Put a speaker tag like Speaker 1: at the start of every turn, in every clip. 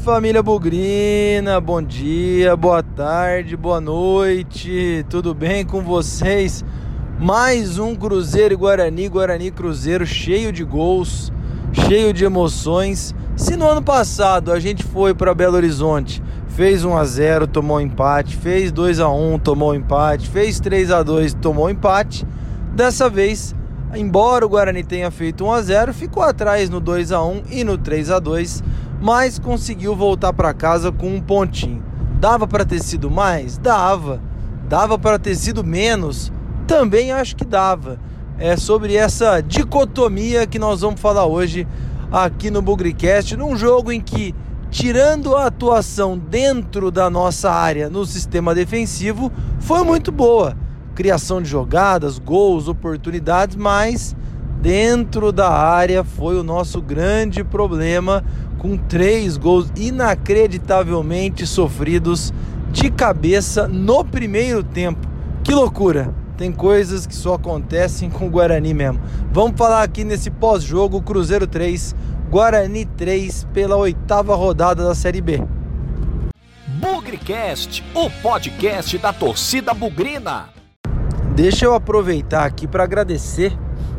Speaker 1: família Bugrina, bom dia, boa tarde, boa noite, tudo bem com vocês? Mais um Cruzeiro e Guarani, Guarani Cruzeiro cheio de gols, cheio de emoções. Se no ano passado a gente foi para Belo Horizonte, fez 1 a 0, tomou um empate, fez 2 a 1, tomou um empate, fez 3 a 2, tomou um empate, dessa vez embora o Guarani tenha feito 1 a 0, ficou atrás no 2 a 1 e no 3 a 2 mas conseguiu voltar para casa com um pontinho. Dava para ter sido mais? Dava. Dava para ter sido menos? Também acho que dava. É sobre essa dicotomia que nós vamos falar hoje aqui no Bugricast, num jogo em que, tirando a atuação dentro da nossa área no sistema defensivo, foi muito boa. Criação de jogadas, gols, oportunidades, mas dentro da área foi o nosso grande problema com três gols inacreditavelmente sofridos de cabeça no primeiro tempo. Que loucura! Tem coisas que só acontecem com o Guarani mesmo. Vamos falar aqui nesse pós-jogo Cruzeiro 3, Guarani 3 pela oitava rodada da Série B.
Speaker 2: Bugrecast, o podcast da torcida bugrina.
Speaker 1: Deixa eu aproveitar aqui para agradecer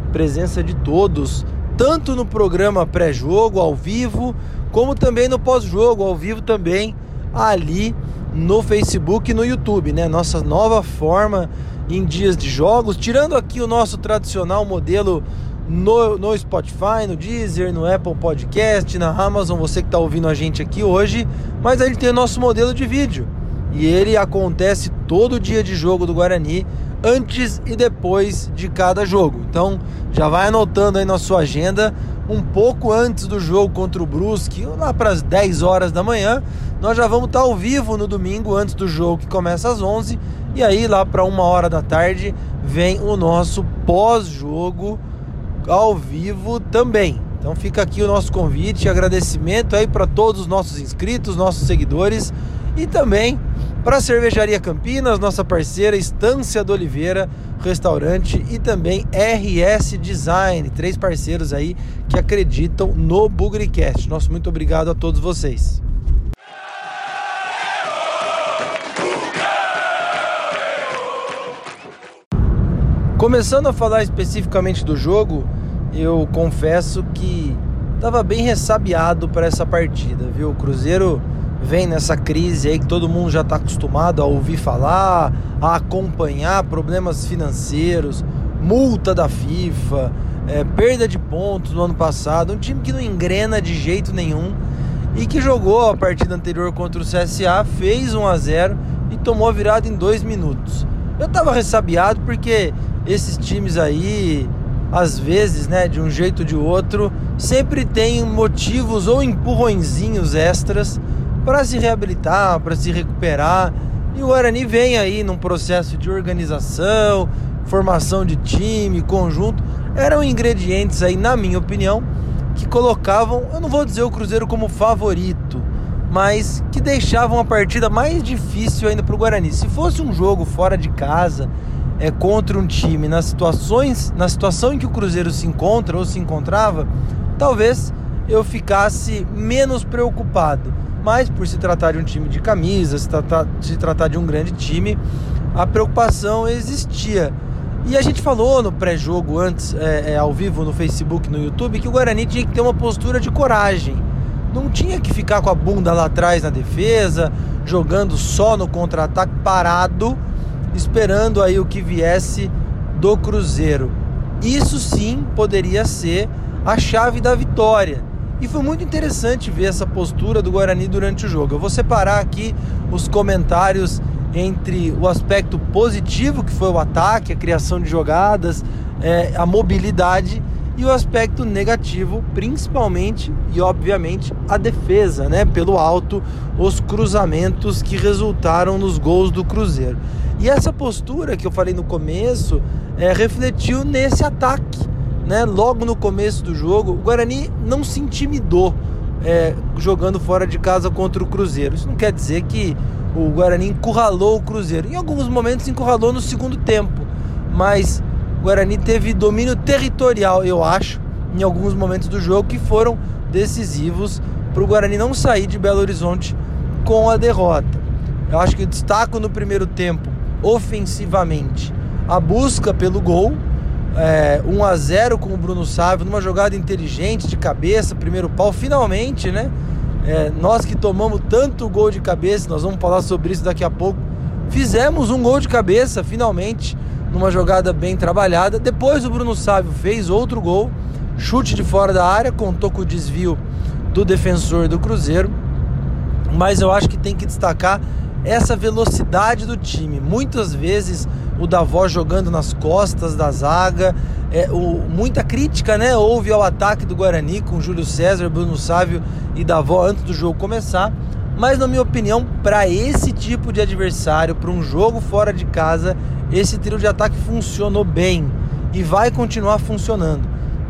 Speaker 1: a presença de todos tanto no programa pré-jogo, ao vivo, como também no pós-jogo, ao vivo também, ali no Facebook e no YouTube, né? Nossa nova forma em dias de jogos, tirando aqui o nosso tradicional modelo no, no Spotify, no Deezer, no Apple Podcast, na Amazon, você que está ouvindo a gente aqui hoje, mas a gente tem o nosso modelo de vídeo e ele acontece todo dia de jogo do Guarani antes e depois de cada jogo. Então já vai anotando aí na sua agenda um pouco antes do jogo contra o Brusque, lá para as 10 horas da manhã, nós já vamos estar ao vivo no domingo antes do jogo que começa às 11 e aí lá para uma hora da tarde vem o nosso pós-jogo ao vivo também. Então fica aqui o nosso convite, agradecimento aí para todos os nossos inscritos, nossos seguidores e também para a Cervejaria Campinas, nossa parceira Estância do Oliveira, restaurante e também RS Design, três parceiros aí que acreditam no Bugricast. Nosso muito obrigado a todos vocês. Começando a falar especificamente do jogo, eu confesso que estava bem ressabiado para essa partida, viu? O Cruzeiro vem nessa crise aí que todo mundo já está acostumado a ouvir falar, a acompanhar problemas financeiros, multa da FIFA, é, perda de pontos no ano passado, um time que não engrena de jeito nenhum e que jogou a partida anterior contra o CSA, fez 1 a 0 e tomou a virada em dois minutos. Eu tava ressabiado porque esses times aí, às vezes, né, de um jeito ou de outro, sempre tem motivos ou empurrõezinhos extras para se reabilitar, para se recuperar. E o Guarani vem aí num processo de organização, formação de time, conjunto. Eram ingredientes aí, na minha opinião, que colocavam, eu não vou dizer o Cruzeiro como favorito, mas que deixavam a partida mais difícil ainda para o Guarani. Se fosse um jogo fora de casa, é contra um time nas situações, na situação em que o Cruzeiro se encontra ou se encontrava, talvez eu ficasse menos preocupado mas por se tratar de um time de camisa, se tratar, se tratar de um grande time, a preocupação existia. E a gente falou no pré-jogo antes, é, é, ao vivo no Facebook, no YouTube, que o Guarani tinha que ter uma postura de coragem. Não tinha que ficar com a bunda lá atrás na defesa, jogando só no contra-ataque, parado, esperando aí o que viesse do Cruzeiro. Isso sim poderia ser a chave da vitória. E foi muito interessante ver essa postura do Guarani durante o jogo. Eu vou separar aqui os comentários entre o aspecto positivo, que foi o ataque, a criação de jogadas, é, a mobilidade, e o aspecto negativo, principalmente e obviamente a defesa, né? Pelo alto, os cruzamentos que resultaram nos gols do Cruzeiro. E essa postura que eu falei no começo é, refletiu nesse ataque né, logo no começo do jogo, o Guarani não se intimidou é, jogando fora de casa contra o Cruzeiro. Isso não quer dizer que o Guarani encurralou o Cruzeiro. Em alguns momentos encurralou no segundo tempo, mas o Guarani teve domínio territorial, eu acho, em alguns momentos do jogo que foram decisivos para o Guarani não sair de Belo Horizonte com a derrota. Eu acho que destaco no primeiro tempo, ofensivamente, a busca pelo gol. É, 1 a 0 com o Bruno Sávio, numa jogada inteligente de cabeça, primeiro pau, finalmente, né? É, nós que tomamos tanto gol de cabeça, nós vamos falar sobre isso daqui a pouco. Fizemos um gol de cabeça, finalmente, numa jogada bem trabalhada. Depois o Bruno Sávio fez outro gol, chute de fora da área, contou com o desvio do defensor do Cruzeiro. Mas eu acho que tem que destacar essa velocidade do time. Muitas vezes o Davó jogando nas costas da zaga, é, o, muita crítica né, houve ao ataque do Guarani com Júlio César, Bruno Sávio e Davó antes do jogo começar. Mas, na minha opinião, para esse tipo de adversário, para um jogo fora de casa, esse trio de ataque funcionou bem e vai continuar funcionando.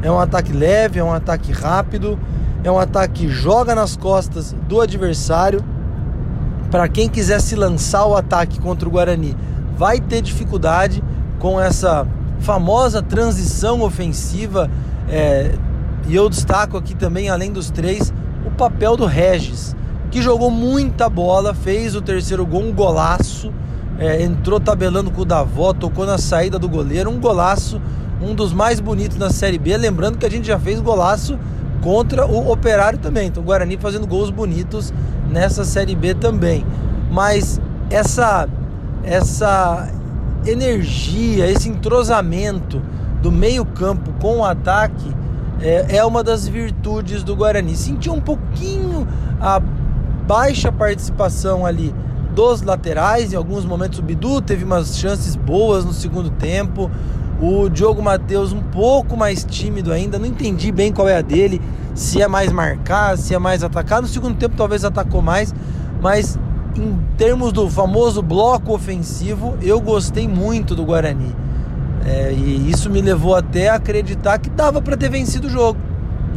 Speaker 1: É um ataque leve, é um ataque rápido, é um ataque que joga nas costas do adversário para quem quiser se lançar o ataque contra o Guarani, vai ter dificuldade com essa famosa transição ofensiva. É, e eu destaco aqui também, além dos três, o papel do Regis, que jogou muita bola, fez o terceiro gol, um golaço, é, entrou tabelando com o Davó, tocou na saída do goleiro, um golaço, um dos mais bonitos na Série B. Lembrando que a gente já fez golaço contra o Operário também. Então, o Guarani fazendo gols bonitos nessa Série B também. Mas essa essa energia, esse entrosamento do meio-campo com o ataque é, é, uma das virtudes do Guarani. Senti um pouquinho a baixa participação ali dos laterais, em alguns momentos o Bidu teve umas chances boas no segundo tempo. O Diogo Matheus um pouco mais tímido ainda, não entendi bem qual é a dele, se é mais marcar, se é mais atacar. No segundo tempo talvez atacou mais, mas em termos do famoso bloco ofensivo, eu gostei muito do Guarani. É, e isso me levou até a acreditar que dava para ter vencido o jogo.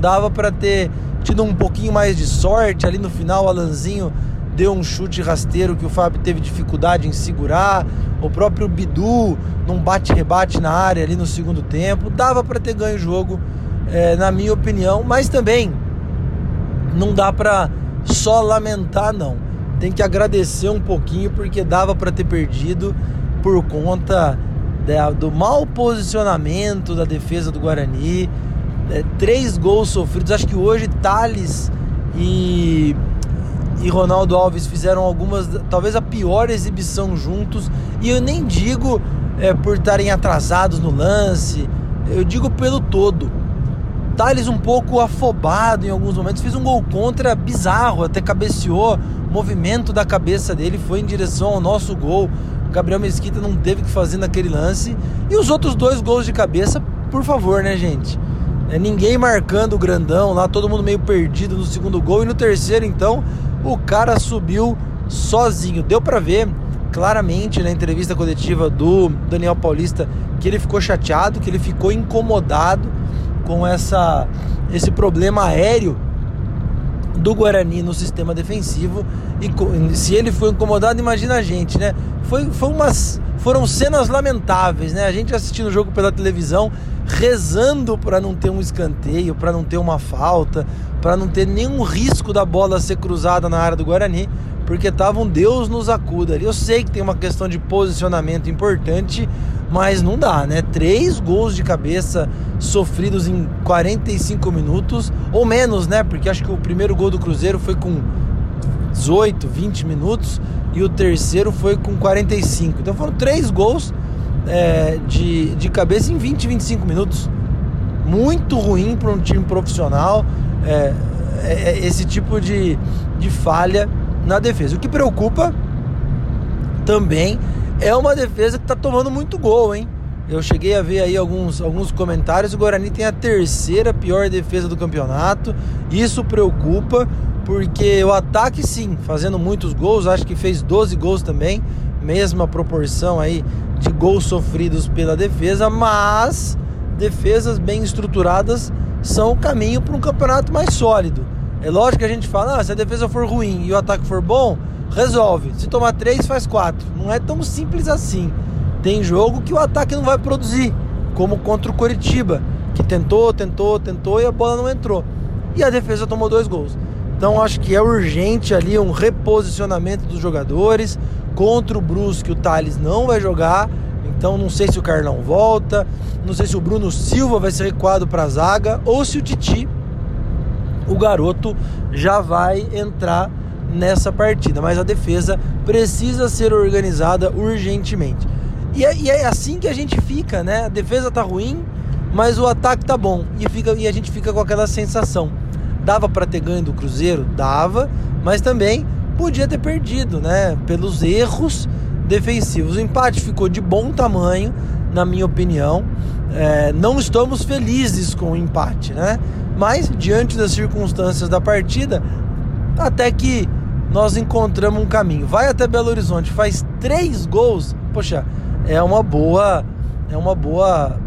Speaker 1: Dava para ter tido um pouquinho mais de sorte ali no final. O Alanzinho deu um chute rasteiro que o Fábio teve dificuldade em segurar. O próprio Bidu num bate-rebate na área ali no segundo tempo. Dava para ter ganho o jogo, é, na minha opinião, mas também não dá para só lamentar, não. Tem que agradecer um pouquinho porque dava para ter perdido por conta do mau posicionamento da defesa do Guarani. É, três gols sofridos. Acho que hoje Thales e e Ronaldo Alves fizeram algumas, talvez a pior exibição juntos. E eu nem digo é, por estarem atrasados no lance, eu digo pelo todo. Thales um pouco afobado em alguns momentos, fez um gol contra bizarro, até cabeceou, o movimento da cabeça dele foi em direção ao nosso gol. O Gabriel Mesquita não teve que fazer naquele lance. E os outros dois gols de cabeça, por favor, né, gente? É, ninguém marcando o grandão lá, todo mundo meio perdido no segundo gol. E no terceiro, então, o cara subiu sozinho. Deu para ver claramente na entrevista coletiva do Daniel Paulista que ele ficou chateado, que ele ficou incomodado com essa esse problema aéreo do Guarani no sistema defensivo e se ele foi incomodado, imagina a gente, né? Foi, foi umas foram cenas lamentáveis, né? A gente assistindo o jogo pela televisão, rezando para não ter um escanteio, para não ter uma falta, para não ter nenhum risco da bola ser cruzada na área do Guarani, porque tava um Deus nos acuda. Eu sei que tem uma questão de posicionamento importante, mas não dá, né? Três gols de cabeça sofridos em 45 minutos, ou menos, né? Porque acho que o primeiro gol do Cruzeiro foi com 18, 20 minutos e o terceiro foi com 45. Então foram três gols é, de, de cabeça em 20, 25 minutos. Muito ruim para um time profissional é, é, é, esse tipo de, de falha na defesa. O que preocupa também é uma defesa que está tomando muito gol, hein? Eu cheguei a ver aí alguns, alguns comentários. O Guarani tem a terceira pior defesa do campeonato. Isso preocupa, porque o ataque, sim, fazendo muitos gols, acho que fez 12 gols também, mesma proporção aí de gols sofridos pela defesa, mas defesas bem estruturadas são o caminho para um campeonato mais sólido. É lógico que a gente fala, ah, se a defesa for ruim e o ataque for bom, resolve. Se tomar três, faz quatro. Não é tão simples assim. Tem jogo que o ataque não vai produzir, como contra o Coritiba, que tentou, tentou, tentou e a bola não entrou. E a defesa tomou dois gols. Então acho que é urgente ali um reposicionamento dos jogadores. Contra o Brusque, o Thales não vai jogar. Então não sei se o Carlão volta, não sei se o Bruno Silva vai ser recuado para a zaga ou se o Titi, o garoto, já vai entrar nessa partida. Mas a defesa precisa ser organizada urgentemente. E é, e é assim que a gente fica, né? A defesa tá ruim, mas o ataque tá bom. E, fica, e a gente fica com aquela sensação. Dava para ter ganho do Cruzeiro? Dava, mas também podia ter perdido, né? Pelos erros defensivos. O empate ficou de bom tamanho, na minha opinião. É, não estamos felizes com o empate, né? Mas diante das circunstâncias da partida, até que nós encontramos um caminho. Vai até Belo Horizonte, faz três gols. Poxa, é uma boa, é uma boa,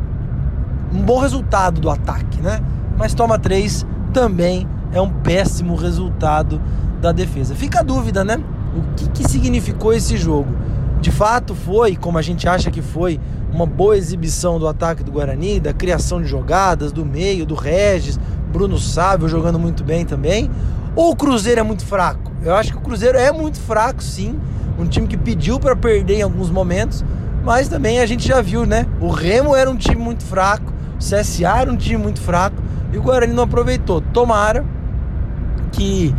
Speaker 1: um bom resultado do ataque, né? Mas toma três também é um péssimo resultado da defesa. Fica a dúvida, né? O que, que significou esse jogo? De fato foi, como a gente acha que foi, uma boa exibição do ataque do Guarani, da criação de jogadas, do meio, do Regis, Bruno Sávio jogando muito bem também? Ou o Cruzeiro é muito fraco? Eu acho que o Cruzeiro é muito fraco, sim. Um time que pediu para perder em alguns momentos, mas também a gente já viu, né? O Remo era um time muito fraco, o CSA era um time muito fraco e o Guarani não aproveitou. Tomara que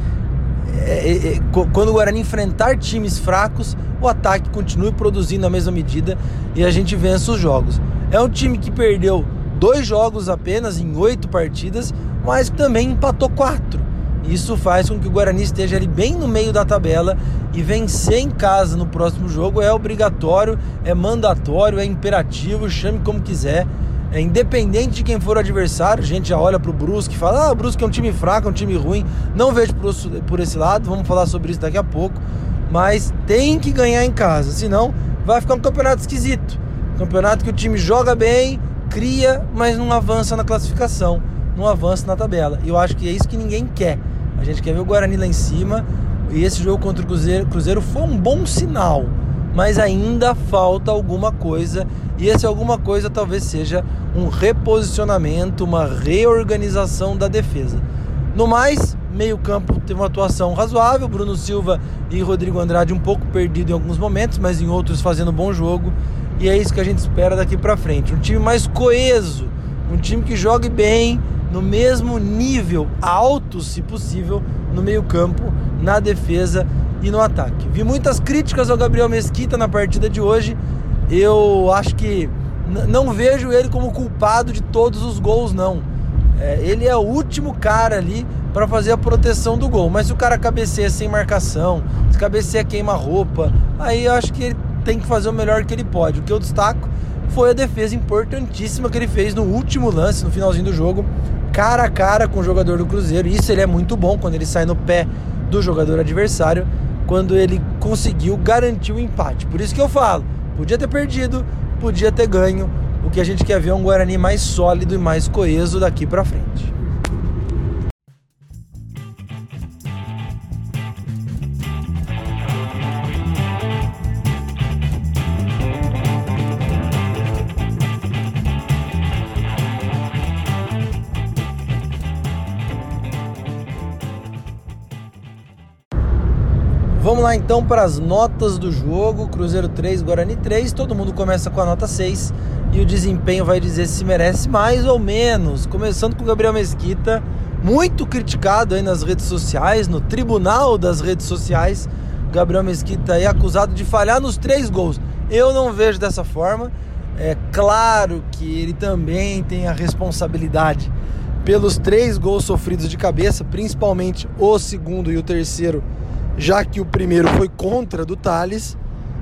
Speaker 1: é, é, é quando o Guarani enfrentar times fracos, o ataque continue produzindo na mesma medida e a gente vença os jogos. É um time que perdeu dois jogos apenas em oito partidas, mas também empatou quatro. Isso faz com que o Guarani esteja ali bem no meio da tabela e vencer em casa no próximo jogo é obrigatório, é mandatório, é imperativo, chame como quiser. É independente de quem for o adversário, a gente já olha pro Brusque e fala: "Ah, o Brusque é um time fraco, é um time ruim". Não vejo por, esse lado, vamos falar sobre isso daqui a pouco, mas tem que ganhar em casa, senão vai ficar um campeonato esquisito. Campeonato que o time joga bem, cria, mas não avança na classificação, não avança na tabela. E eu acho que é isso que ninguém quer. A gente quer ver o Guarani lá em cima. E esse jogo contra o Cruzeiro, Cruzeiro foi um bom sinal, mas ainda falta alguma coisa. E esse alguma coisa talvez seja um reposicionamento, uma reorganização da defesa. No mais, meio-campo teve uma atuação razoável. Bruno Silva e Rodrigo Andrade um pouco perdido em alguns momentos, mas em outros fazendo bom jogo. E é isso que a gente espera daqui para frente. Um time mais coeso, um time que jogue bem, no mesmo nível alto, se possível, no meio-campo, na defesa e no ataque. Vi muitas críticas ao Gabriel Mesquita na partida de hoje. Eu acho que não vejo ele como culpado de todos os gols, não. É, ele é o último cara ali para fazer a proteção do gol. Mas se o cara cabeceia sem marcação, se cabeceia queima roupa, aí eu acho que ele tem que fazer o melhor que ele pode. O que eu destaco foi a defesa importantíssima que ele fez no último lance, no finalzinho do jogo, cara a cara com o jogador do Cruzeiro. Isso ele é muito bom quando ele sai no pé do jogador adversário, quando ele conseguiu garantir o empate. Por isso que eu falo, podia ter perdido, podia ter ganho. O que a gente quer ver é um Guarani mais sólido e mais coeso daqui para frente. Então para as notas do jogo. Cruzeiro 3, Guarani 3. Todo mundo começa com a nota 6 e o desempenho vai dizer se merece mais ou menos. Começando com o Gabriel Mesquita, muito criticado aí nas redes sociais, no tribunal das redes sociais. Gabriel Mesquita é acusado de falhar nos três gols. Eu não vejo dessa forma. É claro que ele também tem a responsabilidade pelos três gols sofridos de cabeça, principalmente o segundo e o terceiro já que o primeiro foi contra do Thales,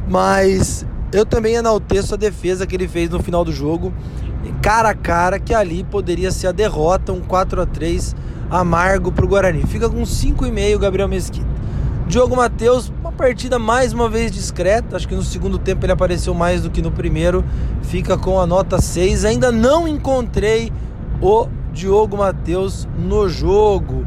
Speaker 1: mas eu também enalteço a defesa que ele fez no final do jogo, cara a cara, que ali poderia ser a derrota, um 4 a 3 amargo para o Guarani. Fica com 5,5 Gabriel Mesquita. Diogo Matheus, uma partida mais uma vez discreta, acho que no segundo tempo ele apareceu mais do que no primeiro, fica com a nota 6. Ainda não encontrei o Diogo Matheus no jogo.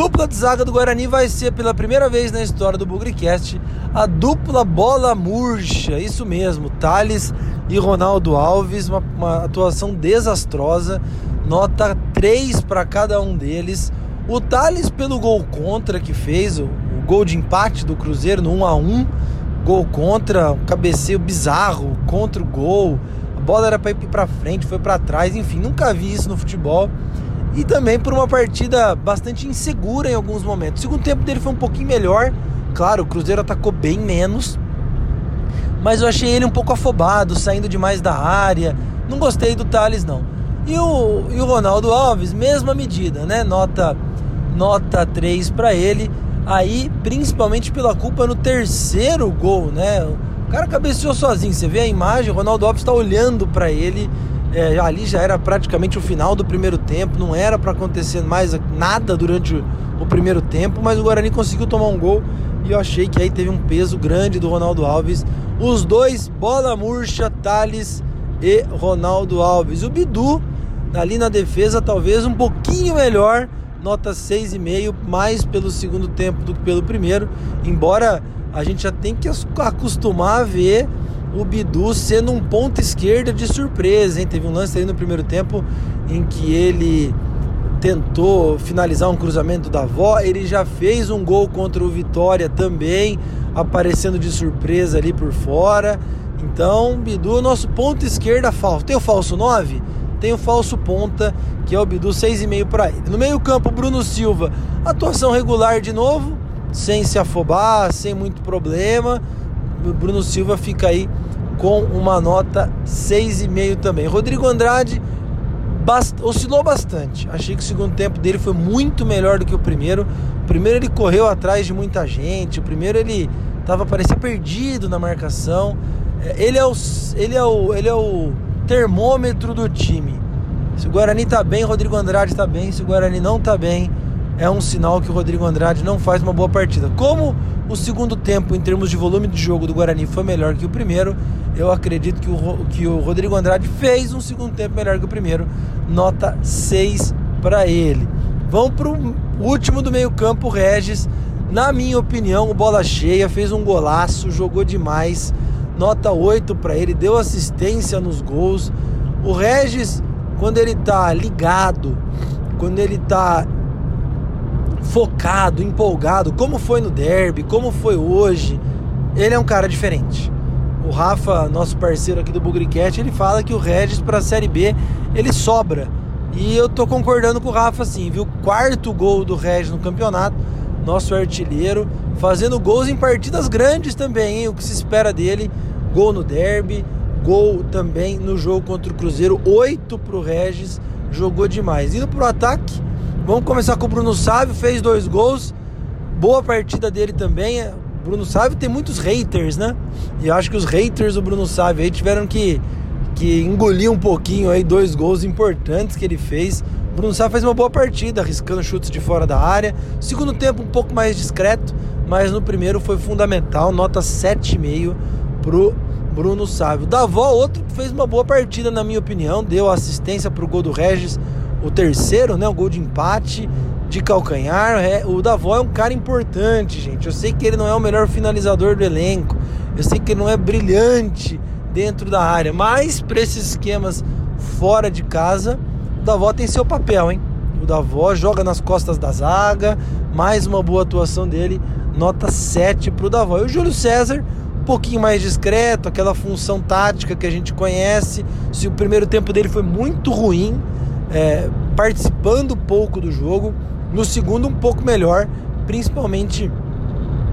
Speaker 1: Dupla de zaga do Guarani vai ser pela primeira vez na história do Bugricast a dupla bola murcha, isso mesmo, Thales e Ronaldo Alves, uma, uma atuação desastrosa, nota 3 para cada um deles. O Thales, pelo gol contra que fez, o, o gol de empate do Cruzeiro no 1 a 1 gol contra, um cabeceio bizarro contra o gol. A bola era para ir para frente, foi para trás, enfim, nunca vi isso no futebol. E também por uma partida bastante insegura em alguns momentos. O segundo tempo dele foi um pouquinho melhor. Claro, o Cruzeiro atacou bem menos. Mas eu achei ele um pouco afobado, saindo demais da área. Não gostei do Thales, não. E o, e o Ronaldo Alves, mesma medida, né? Nota, nota 3 para ele. Aí, principalmente pela culpa no terceiro gol, né? O cara cabeceou sozinho. Você vê a imagem, o Ronaldo Alves está olhando para ele. É, ali já era praticamente o final do primeiro tempo, não era para acontecer mais nada durante o, primeiro tempo, mas o Guarani conseguiu tomar um gol e eu achei que aí teve um peso grande do Ronaldo Alves. Os dois, bola murcha, Thales e Ronaldo Alves. O Bidu, ali na defesa, talvez um pouquinho melhor, nota 6,5, mais pelo segundo tempo do que pelo primeiro, embora a gente já tem que acostumar a ver o Bidu sendo um ponto esquerda de surpresa, hein? Teve um lance aí no primeiro tempo em que ele tentou finalizar um cruzamento da avó, ele já fez um gol contra o Vitória também, aparecendo de surpresa ali por fora. Então, Bidu, nosso ponto esquerda falso. Tem o falso 9? Tem o falso ponta, que é o Bidu 6,5 para ele. No meio-campo, Bruno Silva, atuação regular de novo, sem se afobar, sem muito problema. O Bruno Silva fica aí com uma nota 6,5 também. Rodrigo Andrade bast oscilou bastante. Achei que o segundo tempo dele foi muito melhor do que o primeiro. O primeiro ele correu atrás de muita gente. O primeiro ele tava parecia perdido na marcação. É, ele é o ele é o ele é o termômetro do time. Se o Guarani tá bem, Rodrigo Andrade tá bem. Se o Guarani não tá bem, é um sinal que o Rodrigo Andrade não faz uma boa partida. Como o segundo tempo, em termos de volume de jogo do Guarani, foi melhor que o primeiro, eu acredito que o, que o Rodrigo Andrade fez um segundo tempo melhor que o primeiro. Nota 6 para ele. Vamos para o último do meio-campo, Regis. Na minha opinião, bola cheia, fez um golaço, jogou demais. Nota 8 para ele, deu assistência nos gols. O Regis, quando ele tá ligado, quando ele tá focado, empolgado, como foi no derby, como foi hoje, ele é um cara diferente. O Rafa, nosso parceiro aqui do Bugricat, ele fala que o Regis para a Série B ele sobra. E eu tô concordando com o Rafa assim, viu? Quarto gol do Regis no campeonato, nosso artilheiro, fazendo gols em partidas grandes também, hein? O que se espera dele, gol no derby, gol também no jogo contra o Cruzeiro, oito pro Regis, jogou demais. Indo pro ataque, Vamos começar com o Bruno Sávio, fez dois gols. Boa partida dele também. Bruno Sávio tem muitos haters, né? E eu acho que os haters do Bruno Sávio aí tiveram que, que engolir um pouquinho aí dois gols importantes que ele fez. Bruno Sávio fez uma boa partida, arriscando chutes de fora da área. Segundo tempo um pouco mais discreto, mas no primeiro foi fundamental, nota 7,5 pro Bruno Sávio. Davó, outro que fez uma boa partida, na minha opinião, deu assistência pro gol do Regis o terceiro, né? O gol de empate de calcanhar. É, o Davó é um cara importante, gente. Eu sei que ele não é o melhor finalizador do elenco. Eu sei que ele não é brilhante dentro da área. Mas para esses esquemas fora de casa, o Davó tem seu papel, hein? O Davó joga nas costas da zaga. Mais uma boa atuação dele. Nota 7 para o Davó. E o Júlio César um pouquinho mais discreto, aquela função tática que a gente conhece. Se o primeiro tempo dele foi muito ruim, é, participando pouco do jogo. No segundo, um pouco melhor, principalmente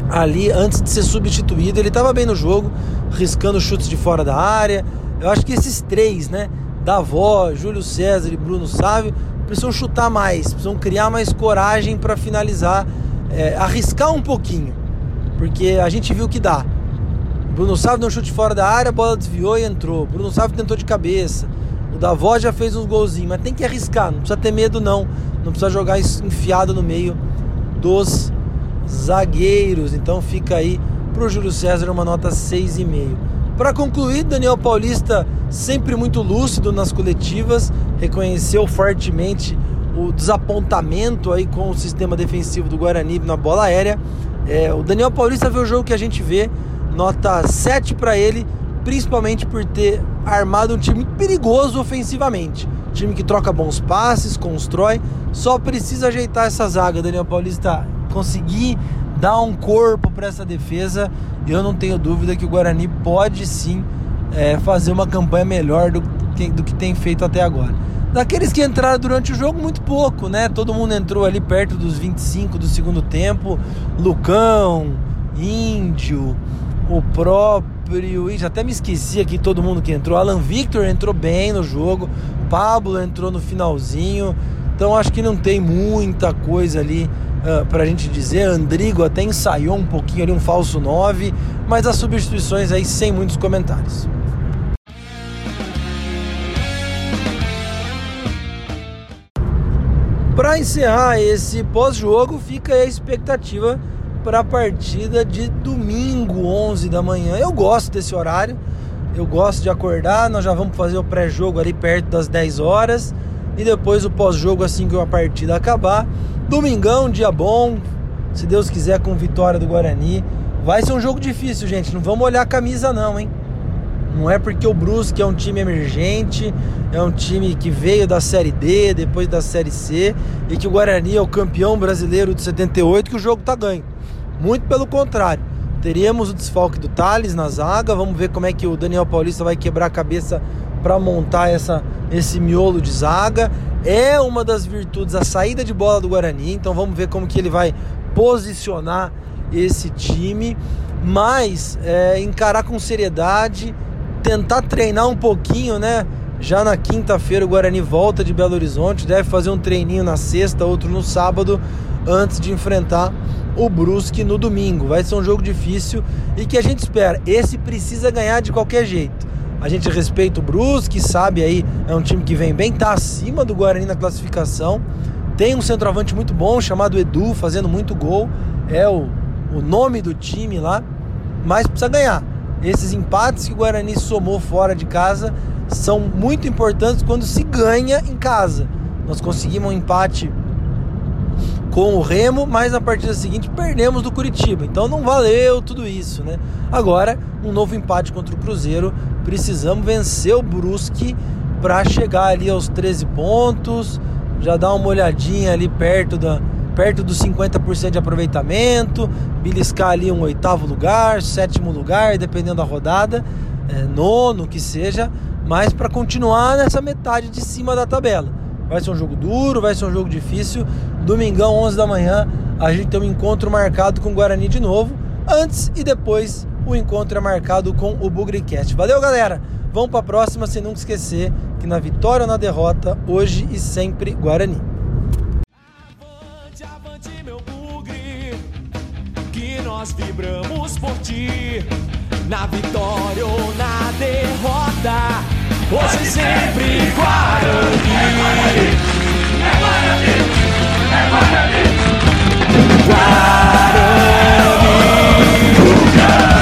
Speaker 1: ali antes de ser substituído. Ele estava bem no jogo, riscando chutes de fora da área. Eu acho que esses três, né? Davó, Júlio César e Bruno Sávio, precisam chutar mais, precisam criar mais coragem para finalizar, é, arriscar um pouquinho, porque a gente viu que dá. Bruno Sávio deu um chute fora da área, a bola desviou e entrou. Bruno Sávio tentou de cabeça. O Davó já fez uns golzinhos, mas tem que arriscar, não precisa ter medo não. Não precisa jogar enfiado no meio dos zagueiros. Então fica aí pro Júlio César uma nota 6,5. Para concluir, Daniel Paulista sempre muito lúcido nas coletivas, reconheceu fortemente o desapontamento aí com o sistema defensivo do Guarani na bola aérea. É, o Daniel Paulista vê o jogo que a gente vê, nota 7 para ele, principalmente por ter armado um time perigoso ofensivamente. time que troca bons passes, constrói, só precisa ajeitar essa zaga, Daniel Paulista, conseguir dar um corpo para essa defesa. Eu não tenho dúvida que o Guarani pode sim é, fazer uma campanha melhor do, do que tem feito até agora. Daqueles que entraram durante o jogo, muito pouco, né? Todo mundo entrou ali perto dos 25 do segundo tempo. Lucão, Índio, o próprio. Ih, até me esqueci aqui todo mundo que entrou. Alan Victor entrou bem no jogo. Pablo entrou no finalzinho. Então acho que não tem muita coisa ali uh, pra gente dizer. Andrigo até ensaiou um pouquinho ali, um falso 9. Mas as substituições aí sem muitos comentários. Para encerrar esse pós-jogo, fica a expectativa para a partida de domingo, 11 da manhã. Eu gosto desse horário, eu gosto de acordar. Nós já vamos fazer o pré-jogo ali perto das 10 horas e depois o pós-jogo assim que a partida acabar. Domingão, dia bom, se Deus quiser, com vitória do Guarani. Vai ser um jogo difícil, gente. Não vamos olhar a camisa, não, hein? Não é porque o Brusque é um time emergente, é um time que veio da Série D, depois da Série C, e que o Guarani é o campeão brasileiro de 78 que o jogo tá ganho. Muito pelo contrário. Teríamos o desfalque do Thales na zaga, vamos ver como é que o Daniel Paulista vai quebrar a cabeça para montar essa, esse miolo de zaga. É uma das virtudes a saída de bola do Guarani, então vamos ver como que ele vai posicionar esse time, mas é, encarar com seriedade tentar treinar um pouquinho, né? Já na quinta-feira o Guarani volta de Belo Horizonte, deve fazer um treininho na sexta, outro no sábado, antes de enfrentar o Brusque no domingo. Vai ser um jogo difícil e que a gente espera. Esse precisa ganhar de qualquer jeito. A gente respeita o Brusque, sabe aí, é um time que vem bem, tá acima do Guarani na classificação. Tem um centroavante muito bom chamado Edu, fazendo muito gol. É o, o nome do time lá, mas precisa ganhar. Esses empates que o Guarani somou fora de casa são muito importantes quando se ganha em casa. Nós conseguimos um empate com o Remo, mas na partida seguinte perdemos do Curitiba. Então não valeu tudo isso, né? Agora, um novo empate contra o Cruzeiro. Precisamos vencer o Brusque para chegar ali aos 13 pontos, já dar uma olhadinha ali perto da perto dos 50% de aproveitamento, beliscar ali um oitavo lugar, sétimo lugar, dependendo da rodada, é, nono que seja, mas para continuar nessa metade de cima da tabela. Vai ser um jogo duro, vai ser um jogo difícil. Domingão, 11 da manhã, a gente tem um encontro marcado com o Guarani de novo. Antes e depois, o encontro é marcado com o Bugricast. Valeu, galera! Vamos para a próxima, sem nunca esquecer que na vitória ou na derrota, hoje e sempre Guarani.
Speaker 2: nós vibramos por ti. Na vitória ou na derrota, hoje sempre Guarani. É Guarani, é Guarani, Water do we